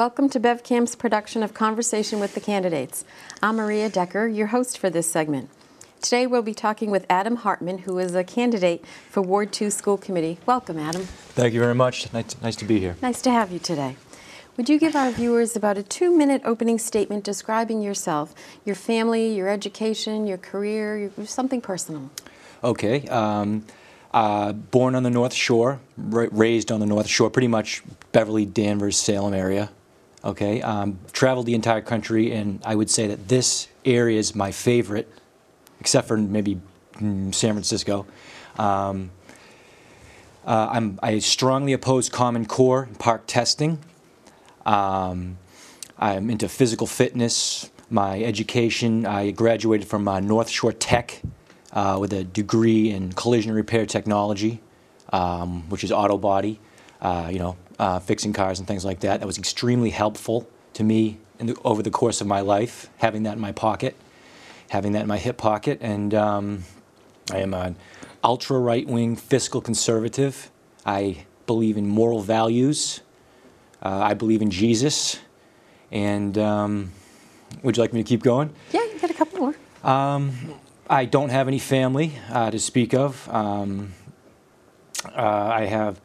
Welcome to BevCam's production of Conversation with the Candidates. I'm Maria Decker, your host for this segment. Today we'll be talking with Adam Hartman, who is a candidate for Ward 2 School Committee. Welcome, Adam. Thank you very much. Nice, nice to be here. Nice to have you today. Would you give our viewers about a two minute opening statement describing yourself, your family, your education, your career, your, something personal? Okay. Um, uh, born on the North Shore, ra raised on the North Shore, pretty much Beverly, Danvers, Salem area. Okay. Um, traveled the entire country, and I would say that this area is my favorite, except for maybe mm, San Francisco. Um, uh, i strongly oppose Common Core and PARCC testing. Um, I'm into physical fitness. My education, I graduated from uh, North Shore Tech uh, with a degree in collision repair technology, um, which is auto body, uh, you know, uh, fixing cars and things like that. That was extremely helpful to me the, over the course of my life, having that in my pocket, having that in my hip pocket. And um, I am an ultra right wing fiscal conservative. I believe in moral values. Uh, I believe in Jesus. And um, would you like me to keep going? Yeah, you got a couple more. Um, I don't have any family uh, to speak of. Um, uh, I have,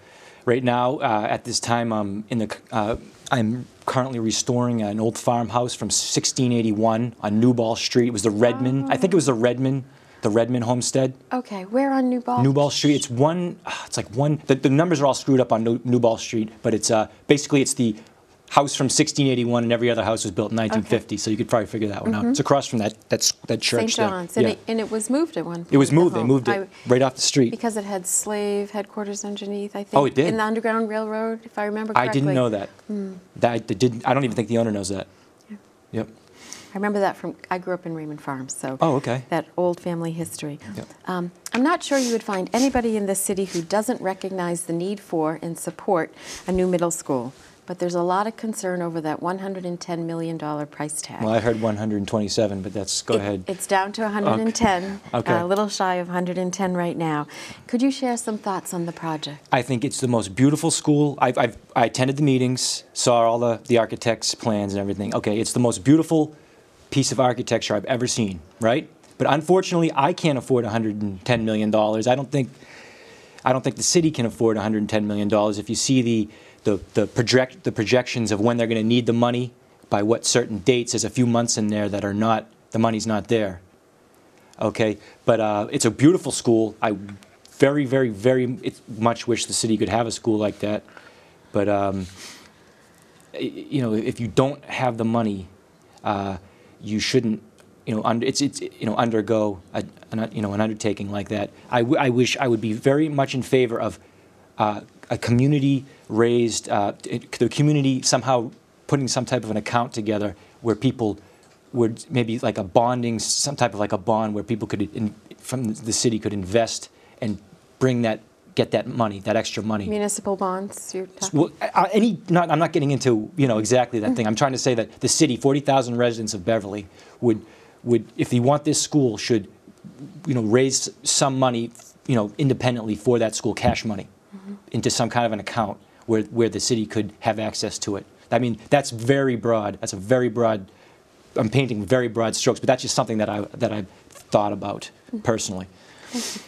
right now, uh, at this time, I'm in the. Uh, I'm currently restoring an old farmhouse from 1681 on Newball Street. It was the Redmond. Oh. I think it was the Redmond the Redmond homestead. Okay, where on Newball? Newball Street. It's one. It's like one. The, the numbers are all screwed up on New, Newball Street, but it's uh, basically it's the house from 1681, and every other house was built in 1950. Okay. So you could probably figure that one mm-hmm. out. It's across from that that that church. St. John's, there. And, yeah. it, and, it, was moved at one point. It was moved. They moved it I, right off the street because it had slave headquarters underneath. I think. Oh, it did. In the Underground Railroad, if I remember correctly. I didn't know that. Mm. That I didn't. I don't even think the owner knows that. Yeah. Yep. I remember that from, I grew up in Raymond Farms, so oh, okay. that old family history. Yep. Um, I'm not sure you would find anybody in this city who doesn't recognize the need for and support a new middle school. But there's a lot of concern over that $110 million price tag. Well, I heard 127, but that's, go it, ahead. It's down to 110, okay. Uh, a little shy of 110 right now. Could you share some thoughts on the project? I think it's the most beautiful school. I've, I've I attended the meetings, saw all the, the architect's plans and everything. Okay, it's the most beautiful piece of architecture I've ever seen, right? But unfortunately, I can't afford 110 million dollars. I don't think I don't think the city can afford 110 million dollars. If you see the the the project the projections of when they're going to need the money by what certain dates, there's a few months in there that are not the money's not there. Okay, but uh, it's a beautiful school. I very very very much wish the city could have a school like that, but um, you know if you don't have the money. Uh, you shouldn't you know, under, it's, it's, you know, undergo a, an, you know, an undertaking like that. I, I wish I would be very much in favor of uh, a community raised, uh, the community somehow putting some type of an account together where people would maybe like a bonding, some type of like a bond where people could, in, from the city could invest and bring that get that money, that extra money. Municipal bonds. You're talking. Well, any. Not, I'm not getting into you know exactly that thing. I'm trying to say that the city, 40,000 residents of Beverly, would would if you want this school should, you know, raise some money, you know, independently for that school, cash money, mm-hmm. into some kind of an account where where the city could have access to it. I mean, that's very broad. That's a very broad. I'm painting very broad strokes, but that's just something that I that I've thought about personally.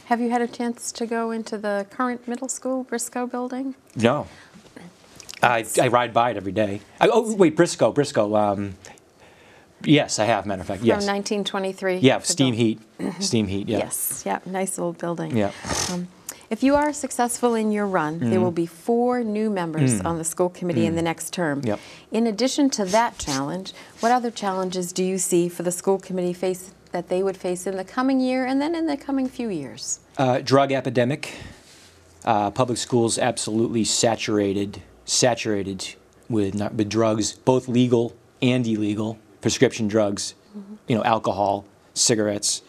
Have you had a chance to go into the current middle school, Briscoe building? No. I, I ride by it every day. I, oh, wait, Briscoe, Briscoe. Um, yes, I have, matter of fact. From yes. 1923. Yeah, steam heat. Steam heat, yeah. Yes, yeah, nice old building. Yeah. Um, if you are successful in your run, mm. there will be four new members mm. on the school committee mm. in the next term. Yep. In addition to that challenge, what other challenges do you see for the school committee face that they would face in the coming year and then in the coming few years? Uh, drug epidemic. Uh, public schools absolutely saturated, saturated with, not, with drugs, both legal and illegal, prescription drugs, mm-hmm. you know, alcohol, cigarettes.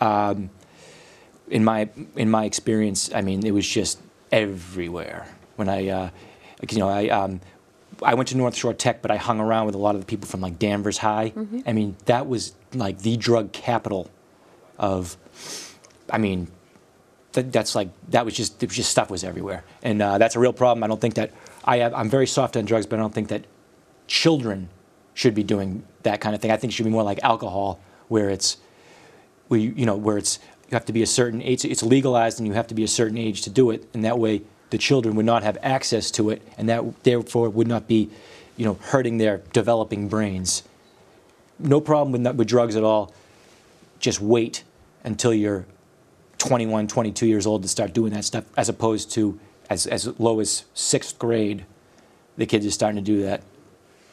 Um, in my in my experience, I mean, it was just everywhere. When I, uh, you know, I um, I went to North Shore Tech, but I hung around with a lot of the people from like Danvers High. Mm-hmm. I mean, that was like the drug capital of, I mean, that, that's like that was just it was just stuff was everywhere, and uh, that's a real problem. I don't think that I have, I'm very soft on drugs, but I don't think that children should be doing that kind of thing. I think it should be more like alcohol, where it's you, you know where it's you have to be a certain age. It's legalized, and you have to be a certain age to do it, and that way the children would not have access to it, and that therefore would not be, you know, hurting their developing brains. No problem with, with drugs at all. Just wait until you're 21, 22 years old to start doing that stuff, as opposed to as, as low as sixth grade, the kids are starting to do that.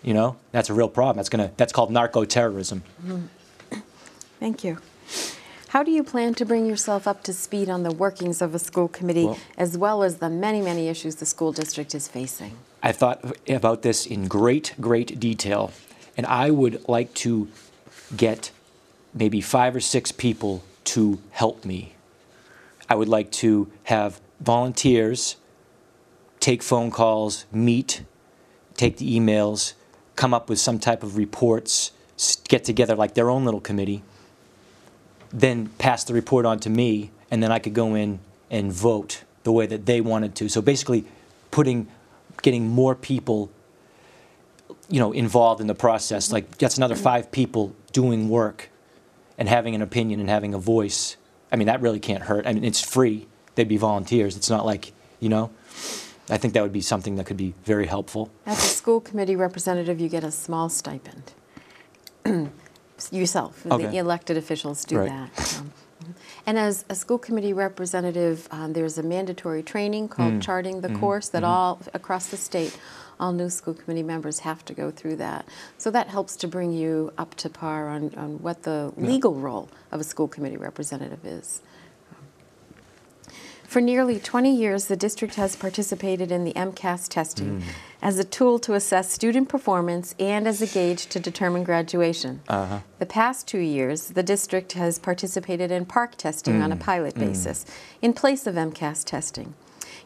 You know, that's a real problem. That's gonna that's called narco terrorism. Thank you. How do you plan to bring yourself up to speed on the workings of a school committee, Well- as well as the many, many issues the school district is facing? I thought about this in great, great detail, and I would like to get maybe five or six people to help me. I would like to have volunteers take phone calls, meet, take the emails, come up with some type of reports, get together like their own little committee, then pass the report on to me, and then I could go in and vote the way that they wanted to. So basically, putting, getting more people, you know, involved in the process. Like that's another five people doing work, and having an opinion and having a voice. I mean, that really can't hurt. I mean, it's free. They'd be volunteers. It's not like, you know. I think that would be something that could be very helpful. As a school committee representative, you get a small stipend. Yourself, Okay. the elected officials do Right. that. Um, And as a school committee representative, um, there's a mandatory training called Charting the Course that all, across the state, all new school committee members have to go through that. So that helps to bring you up to par on, on what the legal role of a school committee representative is. For nearly 20 years, the district has participated in the MCAS testing mm. as a tool to assess student performance and as a gauge to determine graduation. Uh-huh. The past two years, the district has participated in PARCC testing on a mm. pilot mm. basis in place of MCAS testing.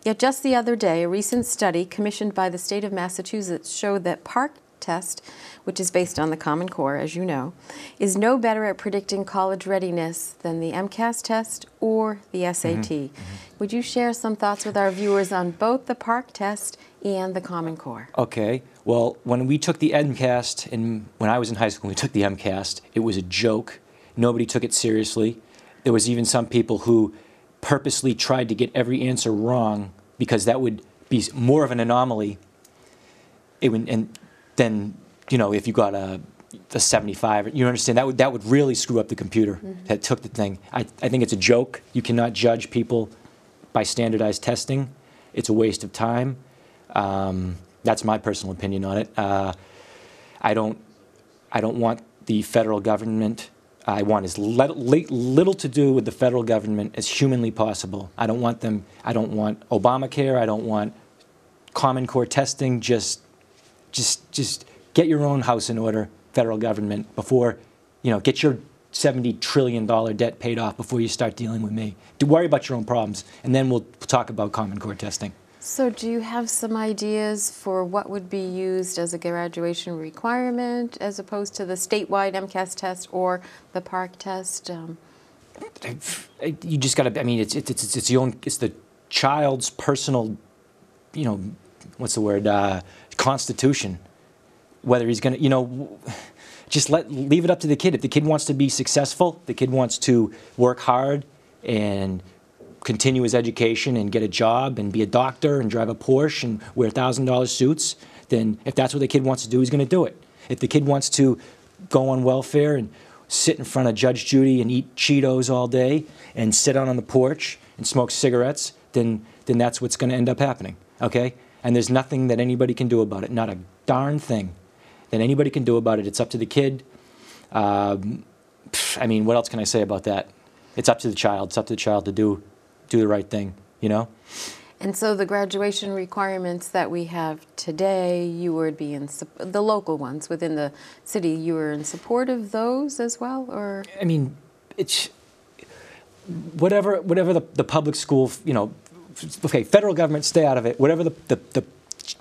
Yet just the other day, a recent study commissioned by the state of Massachusetts showed that PARCC test, which is based on the Common Core, as you know, is no better at predicting college readiness than the MCAS test or the SAT. Mm-hmm. Would you share some thoughts with our viewers on both the PARCC test and the Common Core? Okay. Well, when we took the MCAS, and when I was in high school, we took the MCAS, it was a joke. Nobody took it seriously. There was even some people who purposely tried to get every answer wrong because that would be more of an anomaly. It would, and then, you know, if you got a, a 75, you understand, that would, that would really screw up the computer that took the thing. I, I think it's a joke. You cannot judge people by standardized testing. It's a waste of time. Um, that's my personal opinion on it. Uh, I don't, I don't want the federal government. I want as lit- li- little to do with the federal government as humanly possible. I don't want them. I don't want Obamacare. I don't want Common Core testing. Just, just, just get your own house in order, federal government, before, you know, get your seventy trillion dollar debt paid off before you start dealing with me. Do worry about your own problems, and then we'll talk about Common Core testing. So, do you have some ideas for what would be used as a graduation requirement as opposed to the statewide MCAS test or the PARCC test? Um, you just got to. I mean, it's it's it's it's the own. It's the child's personal, you know, what's the word? Uh, constitution. Whether he's gonna, you know, just let leave it up to the kid. If the kid wants to be successful, the kid wants to work hard and continue his education and get a job and be a doctor and drive a Porsche and wear thousand dollar suits. Then, if that's what the kid wants to do, he's going to do it. If the kid wants to go on welfare and sit in front of Judge Judy and eat Cheetos all day and sit out on the porch and smoke cigarettes, then then that's what's going to end up happening. Okay? And there's nothing that anybody can do about it. Not a darn thing that anybody can do about it. It's up to the kid. Um, pff, I mean, what else can I say about that? It's up to the child. It's up to the child to do do the right thing. You know? and so, the graduation requirements that we have today, you would be in the local ones within the city. You were in support of those as well, or I mean, it's whatever whatever the, the public school, you know, okay, federal government, stay out of it. Whatever the, the, the,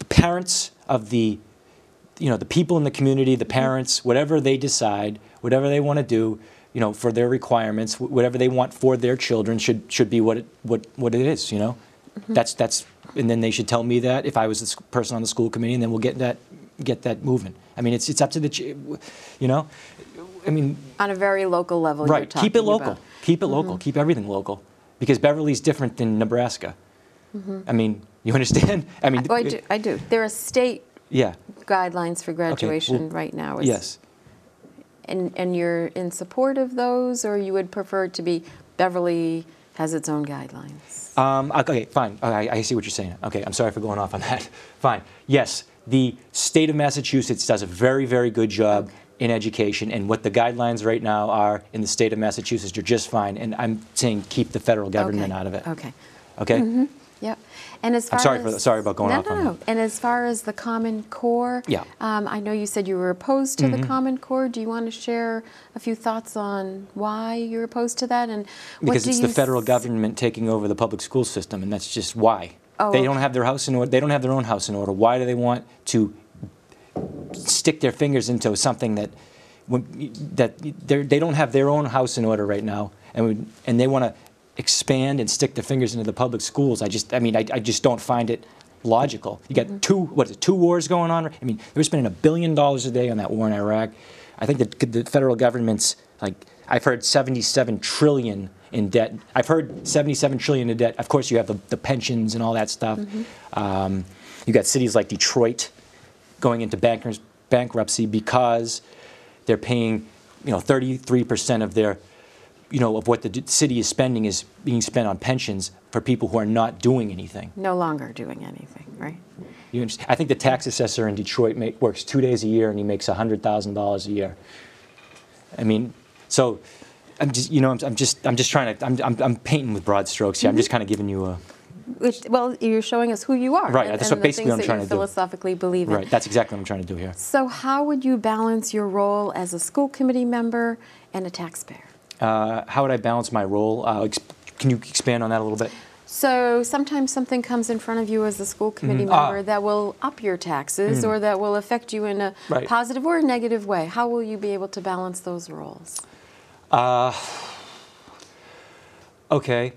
parents of the, you know, the people in the community, the mm-hmm. parents, whatever they decide, whatever they want to do, you know, for their requirements, whatever they want for their children should should be what it what what it is. You know, mm-hmm. that's that's, and then they should tell me that if I was the person on the school committee, and then we'll get that get that moving. I mean, it's it's up to the, you know, I mean, On a very local level, you're right? Keep it local. about. Keep it local. Mm-hmm. Keep everything local, because Beverly's different than Nebraska. I mean, you understand? I mean, Oh, I do, I do. There are state yeah. guidelines for graduation well, right now. Is- Yes. And, and you're in support of those, or you would prefer it to be Beverly has its own guidelines? Um, okay, fine. Okay, I, I see what you're saying. Okay, I'm sorry for going off on that. fine. Yes, the state of Massachusetts does a very, very good job in education, and what the guidelines right now are in the state of Massachusetts you're just fine. And I'm saying keep the federal government Okay, out of it. Okay. Okay. Yep. And as far I'm sorry as, for- sorry about going no, off no, on no. And as far as the Common Core, Yeah. Mm-hmm. um, I know you said you were opposed to the Common Core. Do you want to share a few thoughts on why you're opposed to that? And what Because it's the federal government taking over the public school system, and that's just why. Oh, they don't have their house in order. They don't have their own house in order. Why do they want to stick their fingers into something that when, that they don't have their own house in order right now, and we, and they want to expand and stick their fingers into the public schools? I just, I mean, I, I just don't find it logical. You got two, what is it, two wars going on? I mean, they were spending a billion dollars a day on that war in Iraq. I think that the federal government's like, I've heard 77 trillion in debt. I've heard 77 trillion in debt. Of course, you have the, the pensions and all that stuff. Um, you got cities like Detroit going into bankers, bankruptcy because they're paying, you know, 33% of their, you know, of what the city is spending is being spent on pensions for people who are not doing anything. No longer doing anything, right? You understand? I think the tax assessor in Detroit make, works two days a year and he makes $100,000 a year. I mean, so I'm just, you know, I'm, I'm just, I'm just trying to, I'm, I'm, I'm painting with broad strokes here. I'm just mm-hmm. kind of giving you a, Which, well, you're showing us who you are. Right, and, that's and what basically I'm trying to do. philosophically believe in. right, that's exactly what I'm trying to do here. So how would you balance your role as a school committee member and a taxpayer? Uh, how would I balance my role? Uh, can you expand on that a little bit? So sometimes something comes in front of you as a school committee Ah. member that will up your taxes or that will affect you in a Right. positive or a negative way. How will you be able to balance those roles? Okay.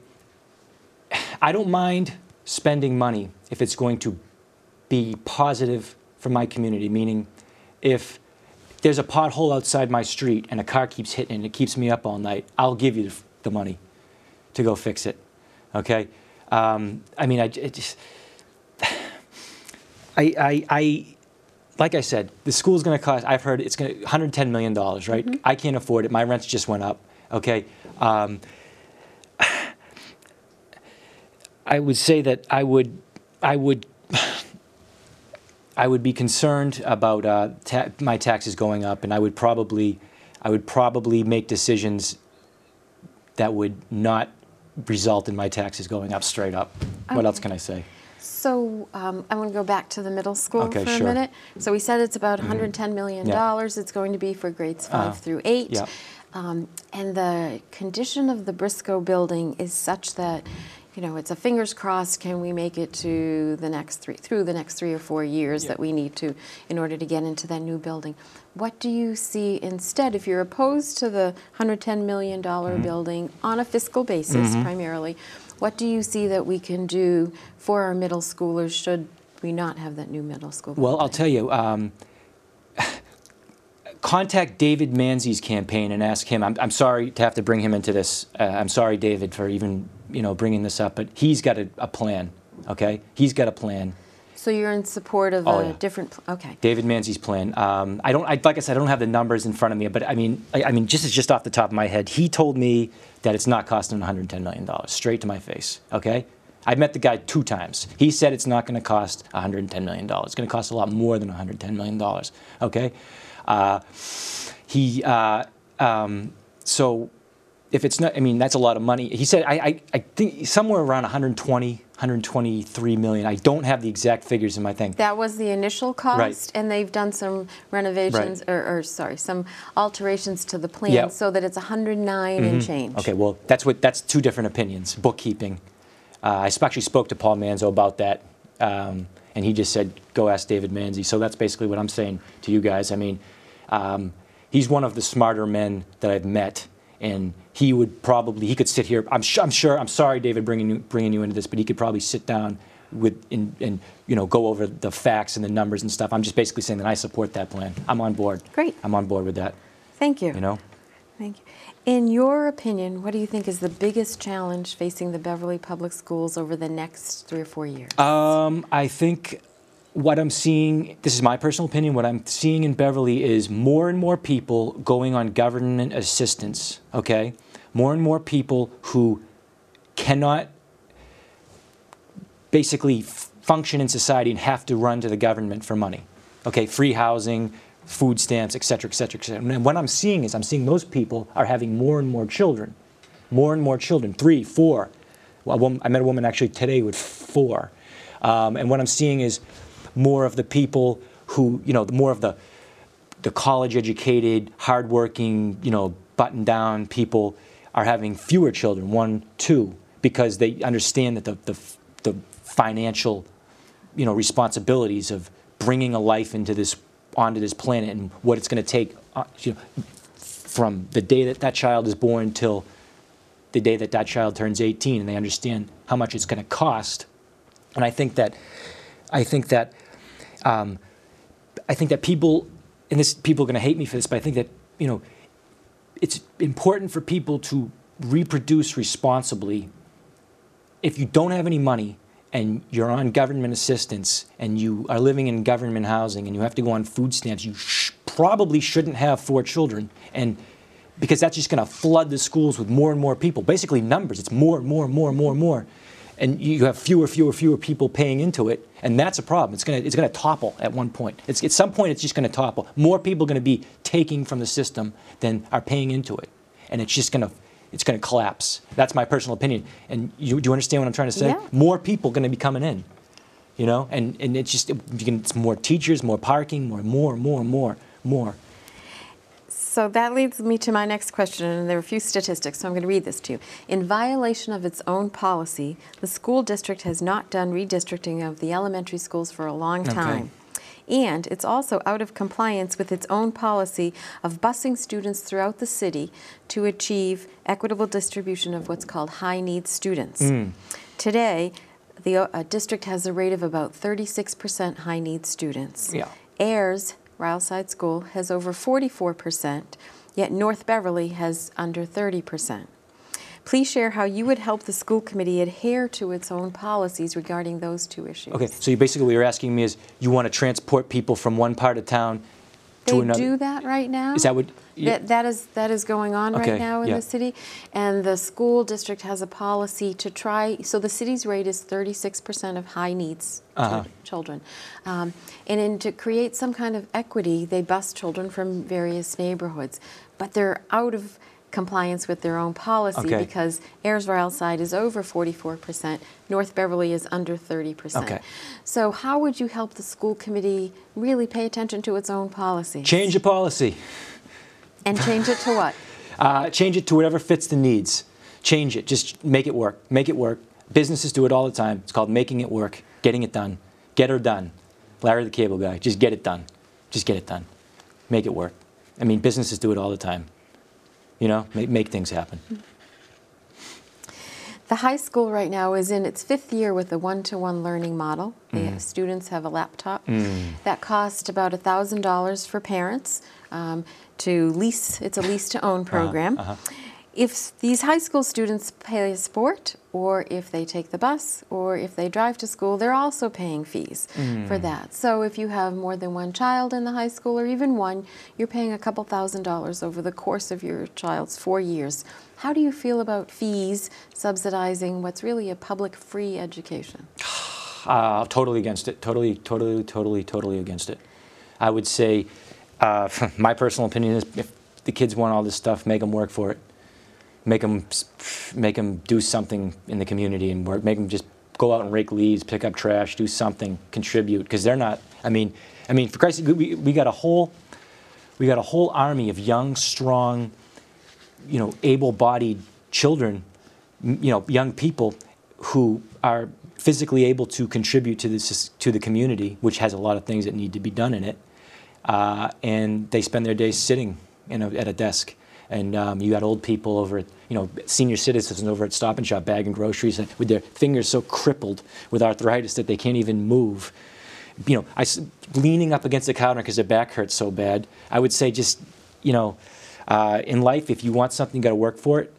I don't mind spending money if it's going to be positive for my community, meaning if there's a pothole outside my street and a car keeps hitting and it keeps me up all night, I'll give you the- money to go fix it. Okay? Um, I mean, I just. I, I, I, like I said, the school's going to cost. I've heard it's going to 110 million dollars, right? I can't afford it. My rents just went up. Okay, um, I would say that I would, I would, I would be concerned about uh, ta- my taxes going up, and I would probably, I would probably make decisions that would not result in my taxes going up straight up. What else can I say? So um, I want to go back to the middle school Okay, for a sure. Mm-hmm. minute. So we said it's about $110 million. Yeah. It's going to be for grades 5 Uh-huh. through 8. Yeah. Um, and the condition of the Briscoe building is such that, you know, it's a fingers crossed, can we make it to the next three, through the next three or four years that we need to in order to get into that new building? What do you see instead, if you're opposed to the $110 million Mm-hmm. building on a fiscal basis primarily, what do you see that we can do for our middle schoolers should we not have that new middle school? Well, I'll tell you. Um, contact David Manzi's campaign and ask him. I'm, I'm sorry to have to bring him into this. Uh, I'm sorry, David, for even you know bringing this up, but he's got a, a plan. Okay, he's got a plan. So you're in support of Oh, a yeah. different, pl- okay. David Manzi's plan. Um, I don't. I, like I said, I don't have the numbers in front of me, but I mean, I, I mean, just it's just off the top of my head, he told me that it's not costing 110 million dollars, straight to my face. Okay. I've met the guy two times. He said it's not going to cost 110 million dollars. It's going to cost a lot more than 110 million dollars. Okay. Uh, he. Uh, um, so if it's not, I mean, that's a lot of money. He said, I, I, I think somewhere around 120, 123 million. I don't have the exact figures in my thing. That was the initial cost, and they've done some renovations, or, or, sorry, some alterations to the plan so that it's 109 and change. Okay, well, that's what that's two different opinions. Bookkeeping. Uh, I actually spoke to Paul Manzo about that, um, and he just said, "Go ask David Manzi." So that's basically what I'm saying to you guys. I mean, um, he's one of the smarter men that I've met, and he would probably he could sit here. I'm sure. I'm sure. I'm sorry, David, bringing you, bringing you into this, but he could probably sit down with and, and you know go over the facts and the numbers and stuff. I'm just basically saying that I support that plan. I'm on board. Great. I'm on board with that. Thank you. You know. Thank you. In your opinion, what do you think is the biggest challenge facing the Beverly Public Schools over the next three or four years? Um, I think what I'm seeing, this is my personal opinion, what I'm seeing in Beverly is more and more people going on government assistance, okay? More and more people who cannot basically function in society and have to run to the government for money. Okay, free housing, food stamps, et cetera, et cetera, et cetera. And what I'm seeing is I'm seeing those people are having more and more children, more and more children, three, four. Well, I met a woman actually today with four. Um, and what I'm seeing is more of the people who, you know, more of the the college educated, hardworking, you know, button down people are having fewer children, one, two, because they understand that the, the, the financial, you know, responsibilities of bringing a life into this, onto this planet and what it's going to take, uh, you know, from the day that that child is born till the day that that child turns 18, and they understand how much it's going to cost. And I think that, I think that, um, I think that people, and this people are going to hate me for this, but I think that you know, it's important for people to reproduce responsibly. If you don't have any money and you're on government assistance and you are living in government housing and you have to go on food stamps, you sh- probably shouldn't have four children, and because that's just going to flood the schools with more and more people. Basically, numbers. It's more and more and more and more and more and you have fewer, fewer, fewer people paying into it, and that's a problem. It's going to it's going to topple at one point. It's, at some point, it's just going to topple. More people are going to be taking from the system than are paying into it, and it's just going to it's going to collapse. That's my personal opinion. And you, do you understand what I'm trying to say? Yeah. More people are going to be coming in, you know, and and it's just you can, it's more teachers, more parking, more, more, more, more, more. So that leads me to my next question, and there are a few statistics, so I'm going to read this to you. In violation of its own policy, the school district has not done redistricting of the elementary schools for a long Okay. time. And it's also out of compliance with its own policy of busing students throughout the city to achieve equitable distribution of what's called high needs students. Mm. Today, the uh, district has a rate of about 36% high needs students. Yeah. Ayers, Ryal Side School, has over 44%, yet North Beverly has under 30%. Please share how you would help the school committee adhere to its own policies regarding those two issues. Okay, so you basically what you're asking me is you want to transport people from one part of town to another. They another. do that right now. Is that what? That, that is that is going on Okay, right now in yeah. the city, and the school district has a policy to try. So the city's rate is 36% of high needs Uh-huh. children, um, and in to create some kind of equity, they bus children from various neighborhoods, but they're out of compliance with their own policy Okay. because Ayers Side is over 44%, North Beverly is under 30%. Okay. So how would you help the school committee really pay attention to its own policy? Change the policy. And change it to what? Uh, change it to whatever fits the needs. Change it. Just make it work. Make it work. Businesses do it all the time. It's called making it work, getting it done. Get her done. Larry the Cable Guy. Just get it done. Just get it done. Make it work. I mean, businesses do it all the time. You know, make, make things happen. The high school right now is in its fifth year with the one-to-one learning model. The students have a laptop. That cost about $1,000 for parents um, to lease. It's a lease-to-own uh-huh, program. Uh-huh. If these high school students pay a sport, or if they take the bus, or if they drive to school, they're also paying fees for hmm. that. So if you have more than one child in the high school, or even one, you're paying a couple thousand dollars over the course of your child's four years. How do you feel about fees subsidizing what's really a public free education? Uh, totally against it. Totally, totally, totally, totally against it. I would say, uh, my personal opinion is, if the kids want all this stuff, make them work for it. Make them, make them do something in the community and work. Make them just go out and rake leaves, pick up trash, do something, contribute. Because they're not. I mean, I mean, for Christ's sake, we, we got a whole, we got a whole army of young, strong, you know, able-bodied children, you know, young people who are physically able to contribute to this to the community, which has a lot of things that need to be done in it, uh, and they spend their days sitting in a, at a desk. and um, you got old people over at, you know, senior citizens over at Stop and Shop bagging groceries with their fingers so crippled with arthritis that they can't even move. You know, I, leaning up against the counter because their back hurts so bad. I would say just, you know, uh, in life, if you want something, you got to work for it.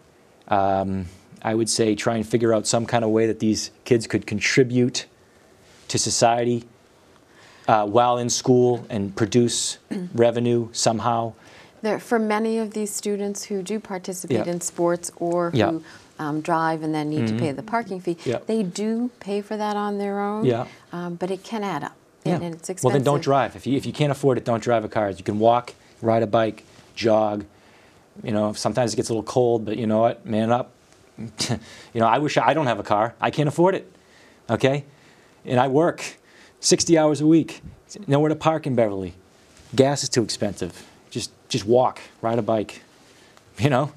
Um, I would say try and figure out some kind of way that these kids could contribute to society uh, while in school and produce revenue somehow. There, for many of these students who do participate Yeah. in sports or who um, drive and then need to pay the parking fee, Yeah. they do pay for that on their own. Yeah. Um, but it can add up, Yeah. and, and it's expensive. Well, then don't drive. If you, if you can't afford it, don't drive a car. You can walk, ride a bike, jog. You know, sometimes it gets a little cold, but you know what? Man up. you know, I wish I don't have a car. I can't afford it. Okay? And I work 60 hours a week. Nowhere to park in Beverly. Gas is too expensive. Just just walk, ride a bike. You know?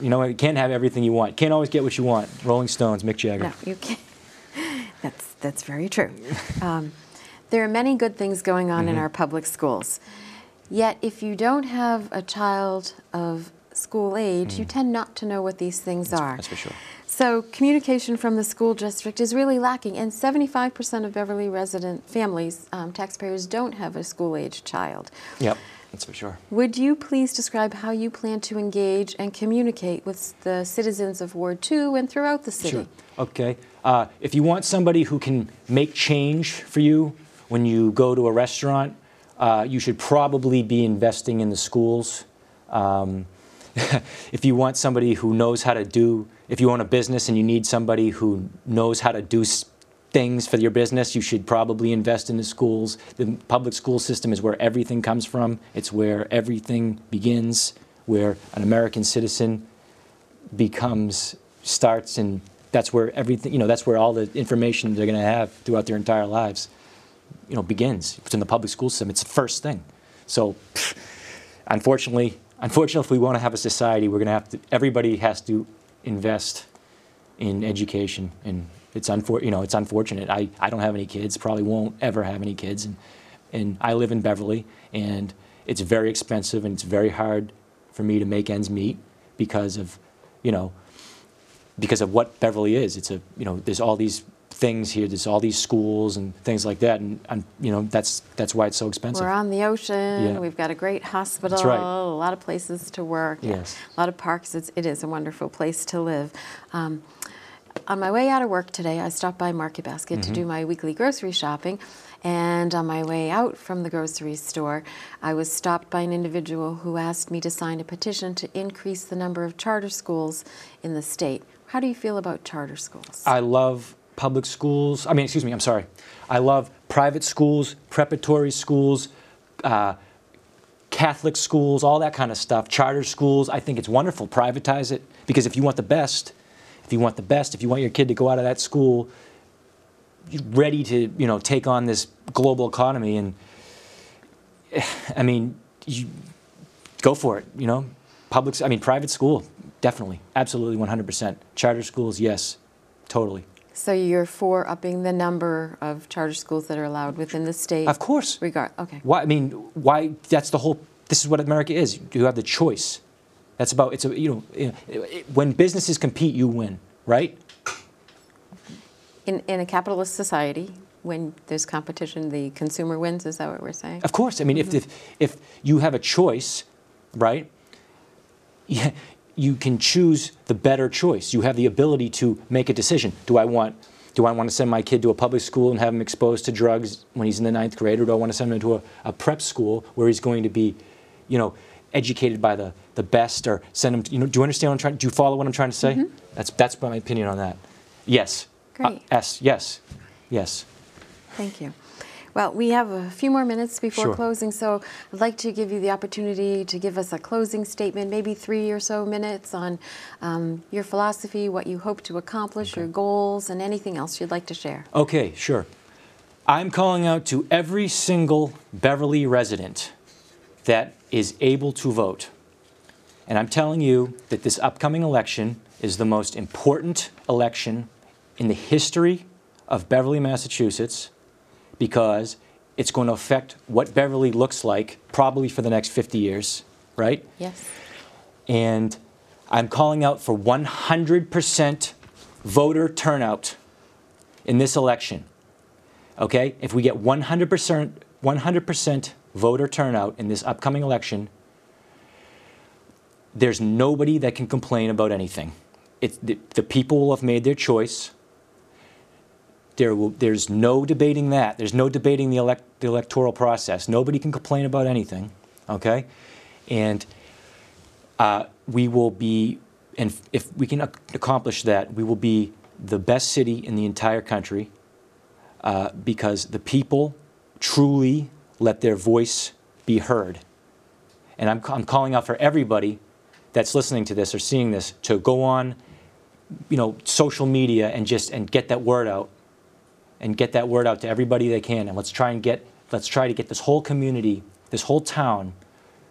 You know, you can't have everything you want. Can't always get what you want. Rolling Stones, Mick Jagger. No, you can't. That's that's very true. Um, there are many good things going on Mm-hmm. in our public schools. Yet, if you don't have a child of school age, you tend not to know what these things are. Mm. That's for sure. So, communication from the school district is really lacking, and 75% of Beverly resident families, um, taxpayers, don't have a school age child. Yep, that's for sure. Would you please describe how you plan to engage and communicate with the citizens of Ward 2 and throughout the city? Sure. Okay. Uh, if you want somebody who can make change for you when you go to a restaurant, uh, you should probably be investing in the schools. Um, if you want somebody who knows how to do, if you own a business and you need somebody who knows how to do things for your business, you should probably invest in the schools. The public school system is where everything comes from. It's where everything begins, where an American citizen becomes starts and that's where everything you know that's where all the information they're going to have throughout their entire lives you know begins it's in the public school system it's the first thing so unfortunately unfortunately if we want to have a society we're going to have to everybody has to invest in education and it's unfor- you know it's unfortunate. I, I don't have any kids probably won't ever have any kids and and I live in Beverly and it's very expensive and it's very hard for me to make ends meet because of you know because of what Beverly is. It's a you know there's all these things here there's all these schools and things like that and, and you know that's that's why it's so expensive We're on the ocean. Yeah. We've got a great hospital. right. A lot of places to work. Yes. A lot of parks. It's, it is a wonderful place to live. Um, on my way out of work today, I stopped by Market Basket to Mm-hmm. do my weekly grocery shopping. And on my way out from the grocery store, I was stopped by an individual who asked me to sign a petition to increase the number of charter schools in the state. How do you feel about charter schools? I love public schools. I mean, excuse me, I'm sorry. I love private schools, preparatory schools, uh, Catholic schools, all that kind of stuff, charter schools. I think it's wonderful. Privatize it because if you want the best, if you want the best, if you want your kid to go out of that school ready to, you know, take on this global economy and I mean, you go for it, you know. Public, I mean, private school, definitely, absolutely, 100%. Charter schools, yes, totally. So you're for upping the number of charter schools that are allowed within the state? Of course. Regard. Okay. Why? I mean, why? That's the whole. This is what America is. You have the choice. That's about. It's a. You know, when businesses compete, you win, right? In, in a capitalist society, when there's competition, the consumer wins. Is that what we're saying? Of course. I mean, if, mm-hmm. if if you have a choice, right? Yeah, you can choose the better choice. You have the ability to make a decision. Do I want? Do I want to send my kid to a public school and have him exposed to drugs when he's in the ninth grade, or do I want to send him to a, a prep school where he's going to be, you know, educated by the, the best, or send him? To, you know, do you understand what I'm trying? Do you follow what I'm trying to say? That's that's my opinion on that. Yes. Uh, Great. yes. Yes. Yes. Thank you. Well, we have a few more minutes before Sure. closing, so I'd like to give you the opportunity to give us a closing statement, maybe three or so minutes on um, your philosophy, what you hope to accomplish, your goals, and anything else you'd like to share. Okay, sure. I'm calling out to every single Beverly resident that is able to vote. And I'm telling you that this upcoming election is the most important election in the history of Beverly, Massachusetts, because it's going to affect what Beverly looks like probably for the next 50 years, right? Yes. And I'm calling out for 100% voter turnout in this election. Okay? If we get 100%, 100% voter turnout in this upcoming election, there's nobody that can complain about anything. It's, the, the people will have made their choice. There will, there's no debating that. There's no debating the, elect, the electoral process. Nobody can complain about anything, okay? And uh, we will be, and if we can accomplish that, we will be the best city in the entire country uh, because the people truly let their voice be heard. And I'm, I'm calling out for everybody that's listening to this or seeing this to go on, you know, social media and just and get that word out, and get that word out to everybody they can. And let's try and get let's try to get this whole community, this whole town,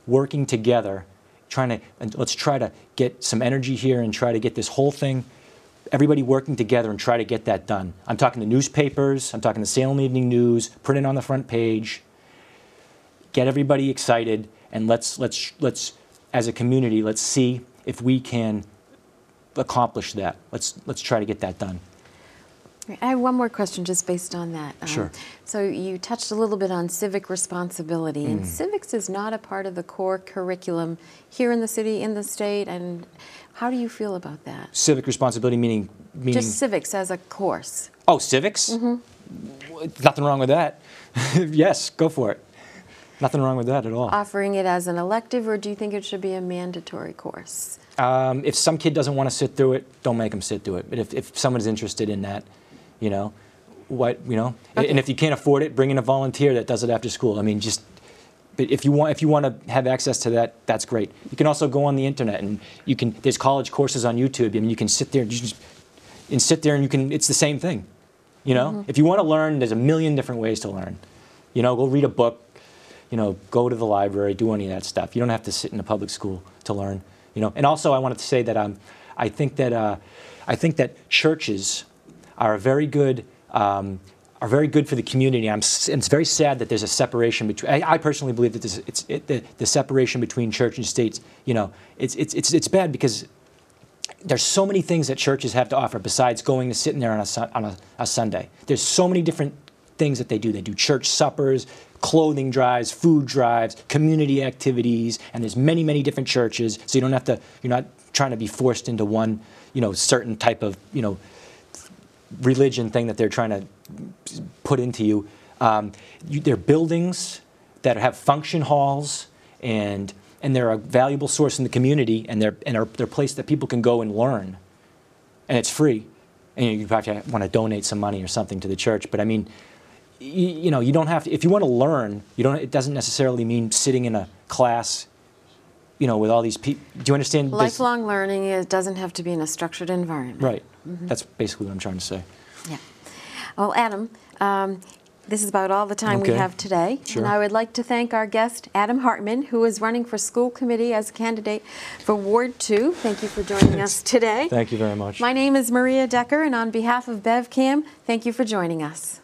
working together, trying to and let's try to get some energy here and try to get this whole thing. Everybody working together and try to get that done. I'm talking to newspapers. I'm talking to Salem Evening News. print it on the front page get everybody excited and let's let's let's as a community let's see if we can accomplish that let's let's try to get that done I have one more question just based on that. Um, Sure. So you touched a little bit on civic responsibility, Mm. and civics is not a part of the core curriculum here in the city, in the state, and how do you feel about that? civic responsibility meaning meaning Just civics as a course. oh civics Mm-hmm. nothing wrong with that yes go for it nothing wrong with that at all Offering it as an elective, or do you think it should be a mandatory course? um, if some kid doesn't want to sit through it don't make them sit through it but if, if someone's interested in that you know what you know? Okay. and if you can't afford it bring in a volunteer that does it after school. I mean just but if you want if you want to have access to that that's great. You can also go on the internet and you can there's college courses on youtube. I mean you can sit there and you just and sit there and you can it's the same thing you know? If you want to learn there's a million different ways to learn. You know go read a book you know go to the library do any of that stuff. You don't have to sit in a public school to learn you know? And also i wanted to say that um, i think that uh, i think that churches are very good um, are very good for the community. I'm, and it's very sad that there's a separation between. I, I personally believe that this, it's it, the, the separation between church and state. You know, it's it's it's it's bad because there's so many things that churches have to offer besides going to sitting there on a on a, a Sunday. There's so many different things that they do. They do church suppers, clothing drives, food drives, community activities, and there's many many different churches. So you don't have to. You're not trying to be forced into one. You know, certain type of you know religion thing that they're trying to put into you. Um, you they're buildings that have function halls and and they're a valuable source in the community and they're and are, they're a place that people can go and learn. And it's free. And you, you probably want to donate some money or something to the church. But i mean y- you know you don't have to if you want to learn you don't it doesn't necessarily mean sitting in a class you know with all these people do you understand this? Lifelong learning it doesn't have to be in a structured environment. right that's basically what i'm trying to say Yeah. Well, Adam, um, this is about all the time we have today. Sure. And I would like to thank our guest, Adam Hartman, who is running for school committee as a candidate for Ward 2. Thank you for joining us today. thank you very much My name is Maria Decker, and on behalf of BevCam, thank you for joining us.